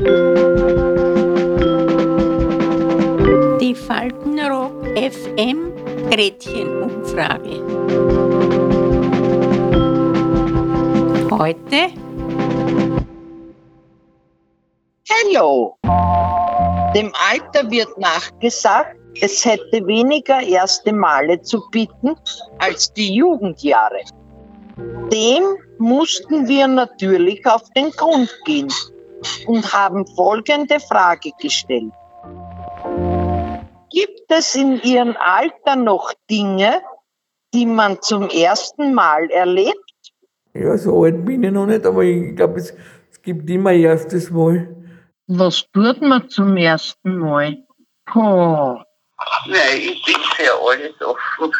Die Faltenrock FM Gretchenumfrage. Heute Hallo. Dem Alter wird nachgesagt, es hätte weniger erste Male zu bieten als die Jugendjahre. Dem mussten wir natürlich auf den Grund gehen und haben folgende Frage gestellt. Gibt es in Ihrem Alter noch Dinge, die man zum ersten Mal erlebt? Ja, so alt bin ich noch nicht, aber ich glaube, es, es gibt immer erstes Mal. Was tut man zum ersten Mal? Oh. Nein, ich bin für alles offen.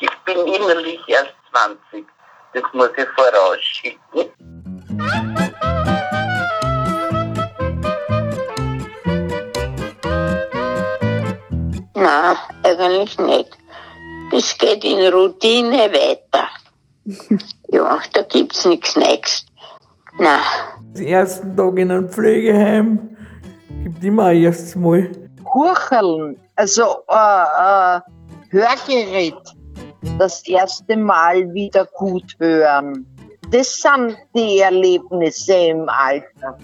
Ich bin innerlich erst 20. Das muss ich vorausschicken. Nein, eigentlich nicht. Es geht in Routine weiter. ja, da gibt's nichts Neues. Nein. Den ersten Tag in einem Pflegeheim gibt immer ein erstes Mal. Hurcheln, also äh, äh, Hörgerät, das erste Mal wieder gut hören. Das sind die Erlebnisse im Alter.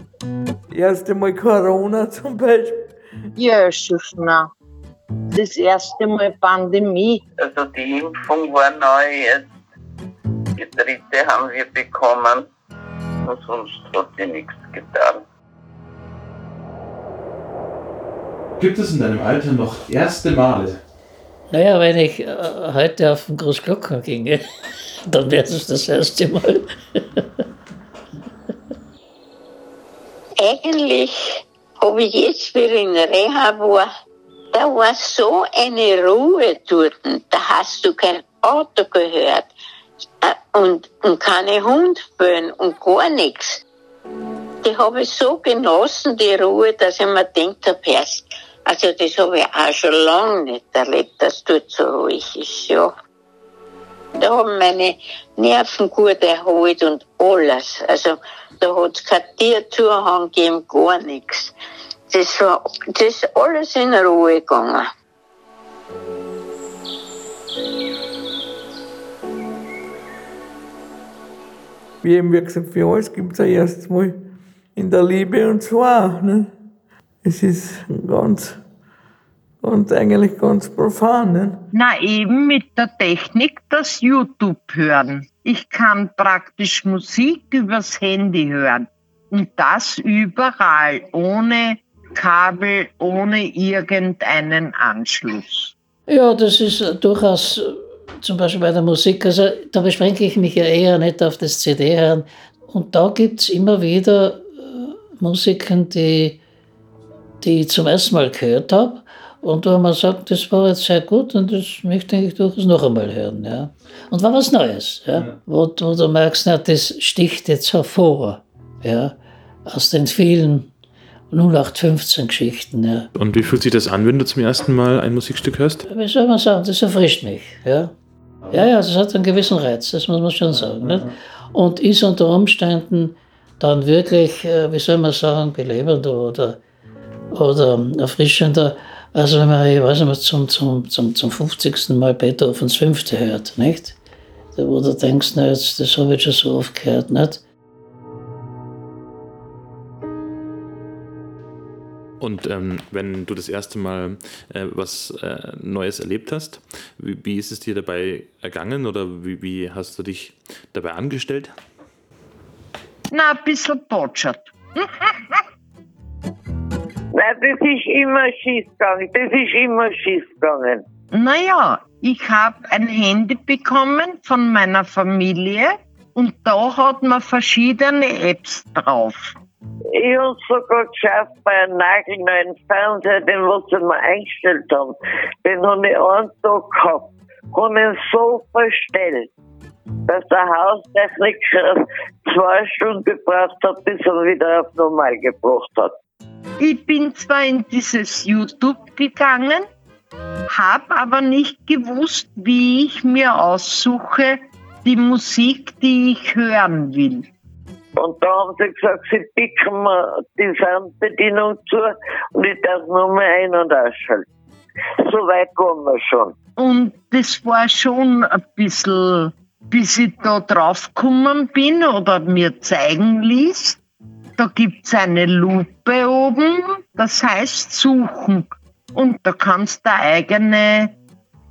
Erste Mal Corona zum Beispiel. Jesus, na. Das erste Mal Pandemie. Also die Impfung war neu jetzt. Die dritte haben wir bekommen. Und sonst hat sie nichts getan. Gibt es in deinem Alter noch erste Male? Naja, wenn ich äh, heute auf den Großglockner ginge, dann wäre es das erste Mal. Eigentlich habe ich jetzt, wie ich in Reha war, da war so eine Ruhe dort. Da hast du kein Auto gehört äh, und, und keine Hundböen und gar nichts. Die habe ich so genossen, die Ruhe, dass ich mir gedacht habe, also das habe ich auch schon lange nicht erlebt, dass dort so ruhig ist, ja. Da haben meine Nerven gut erholt und alles. Also da hat es kein Tierzuhang gegeben, gar nichts. Das war das ist alles in Ruhe gegangen. Wie eben wie gesagt, für alles gibt es ein erstes Mal in der Liebe und zwar. Ne? Es ist ganz, ganz eigentlich ganz profan. Ne? Na eben mit der Technik das YouTube hören. Ich kann praktisch Musik übers Handy hören. Und das überall, ohne Kabel, ohne irgendeinen Anschluss. Ja, das ist äh, durchaus äh, zum Beispiel bei der Musik, also da beschränke ich mich ja eher nicht auf das CD-Hören. Und da gibt es immer wieder äh, Musiken, die, die ich zum ersten Mal gehört habe. Und wo man sagt, das war jetzt sehr gut und das möchte ich durchaus noch einmal hören. Ja. Und war was Neues, ja. ja. Wo, wo du merkst, na, das sticht jetzt hervor ja, aus den vielen 0815-Geschichten. Ja. Und wie fühlt sich das an, wenn du zum ersten Mal ein Musikstück hörst? Wie soll man sagen, das erfrischt mich. Ja, ja, ja das hat einen gewissen Reiz, das muss man schon sagen. Nicht? Und ist unter Umständen dann wirklich, äh, wie soll man sagen, belebender oder, oder erfrischender, also wenn man, ich weiß nicht, zum, zum, zum, zum 50. Mal Beethovens Fünfte hört, nicht? Wo du denkst, na, jetzt, das habe ich schon so oft gehört, nicht? Und ähm, wenn du das erste Mal äh, was äh, Neues erlebt hast, wie, wie, ist es dir dabei ergangen oder wie, wie, hast du dich dabei angestellt? Na, ein bisschen botschert. Nein, das ist immer schiefgegangen. Das ist immer schiefgegangen. Naja, ich habe ein Handy bekommen von meiner Familie und da hat man verschiedene Apps drauf. Ich habe sogar geschafft bei einem nagelneuen Fernseher, den sie mir eingestellt haben. Den habe ich einen Tag gehabt. Habe ihn so verstellt, dass der Haustechniker zwei Stunden gebraucht hat, bis er wieder auf normal gebracht hat. Ich bin zwar in dieses YouTube gegangen, habe aber nicht gewusst, wie ich mir aussuche, die Musik, die ich hören will. Und da haben sie gesagt, sie picken mir die Fernbedienung zu und ich darf nur mehr ein- und ausschalten. So weit waren wir schon. Und das war schon ein bisschen, bis ich da drauf gekommen bin oder mir zeigen ließ. Da gibt's eine Lupe oben, das heißt Suchen. Und da kannst du eine eigene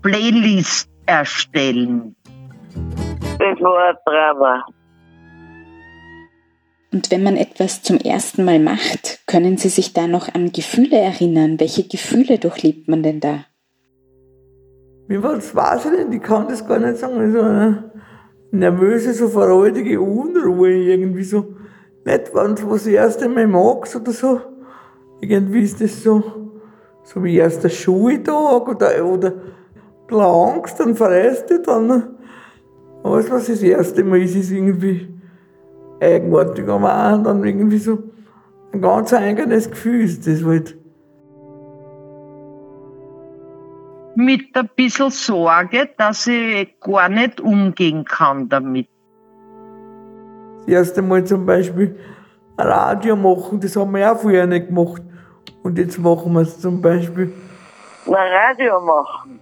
Playlist erstellen. Das war ein Drama. Und wenn man etwas zum ersten Mal macht, können Sie sich da noch an Gefühle erinnern? Welche Gefühle durchlebt man denn da? Wie war das weiß ich kann das gar nicht sagen. So eine nervöse, so verreutige Unruhe irgendwie so. Nicht, wenn du das erste Mal magst oder so. Irgendwie ist das so, so wie erster Schultag oder, oder Angst, dann verreist du dann. Alles, was das erste Mal ist, ist irgendwie eigenartig, aber auch dann irgendwie so ein ganz eigenes Gefühl ist das halt. Mit ein bisschen Sorge, dass ich gar nicht umgehen kann damit. Das erste Mal zum Beispiel ein Radio machen, das haben wir ja früher nicht gemacht. Und jetzt machen wir es zum Beispiel. Ein Radio machen.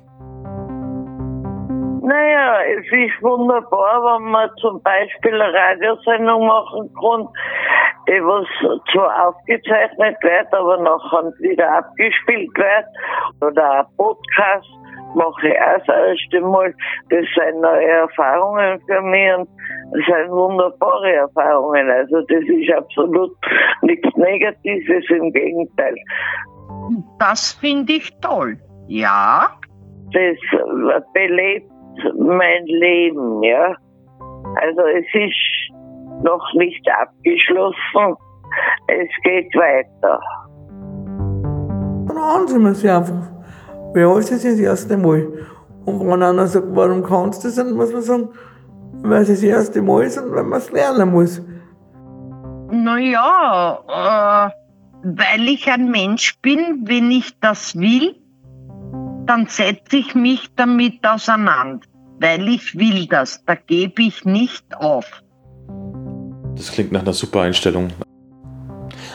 Naja, es ist wunderbar, wenn man zum Beispiel eine Radiosendung machen kann, die was zwar aufgezeichnet wird, aber nachher wieder abgespielt wird. Oder ein Podcast mache ich auch das erste Mal. Das sind neue Erfahrungen für mich und das sind wunderbare Erfahrungen. Also das ist absolut nichts Negatives, im Gegenteil. Das finde ich toll. Ja, Das belebt mein Leben, ja. Also es ist noch nicht abgeschlossen. Es geht weiter. Dann sie mir sie einfach. Weil alles ist das erste Mal. Und wenn einer sagt, warum kannst du das, dann muss man sagen, weil es das erste Mal ist und weil man es lernen muss. naja, äh, weil ich ein Mensch bin, wenn ich das will, dann setze ich mich damit auseinander. Weil ich will das, da gebe ich nicht auf. Das klingt nach einer super Einstellung.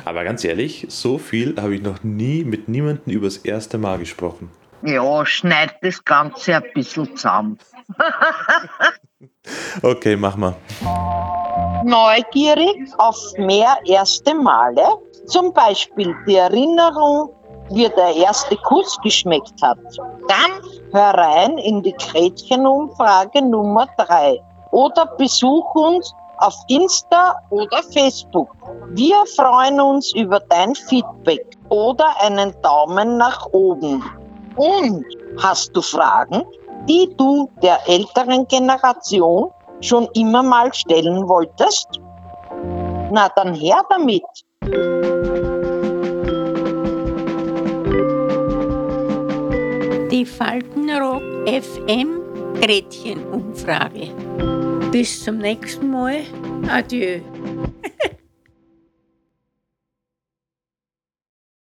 Aber ganz ehrlich, so viel habe ich noch nie mit niemandem übers erste Mal gesprochen. Ja, schneid das Ganze ein bisschen zusammen. Okay, mach mal. Neugierig auf mehr erste Male, zum Beispiel die Erinnerung, wie der erste Kuss geschmeckt hat. Dann hör rein in die Gretchenumfrage Nummer 3 oder besuch uns auf Insta oder Facebook. Wir freuen uns über dein Feedback oder einen Daumen nach oben. Und hast du Fragen, die du der älteren Generation schon immer mal stellen wolltest? Na dann her damit. Faltenrock FM Gretchenumfrage. Bis zum nächsten Mal. Adieu.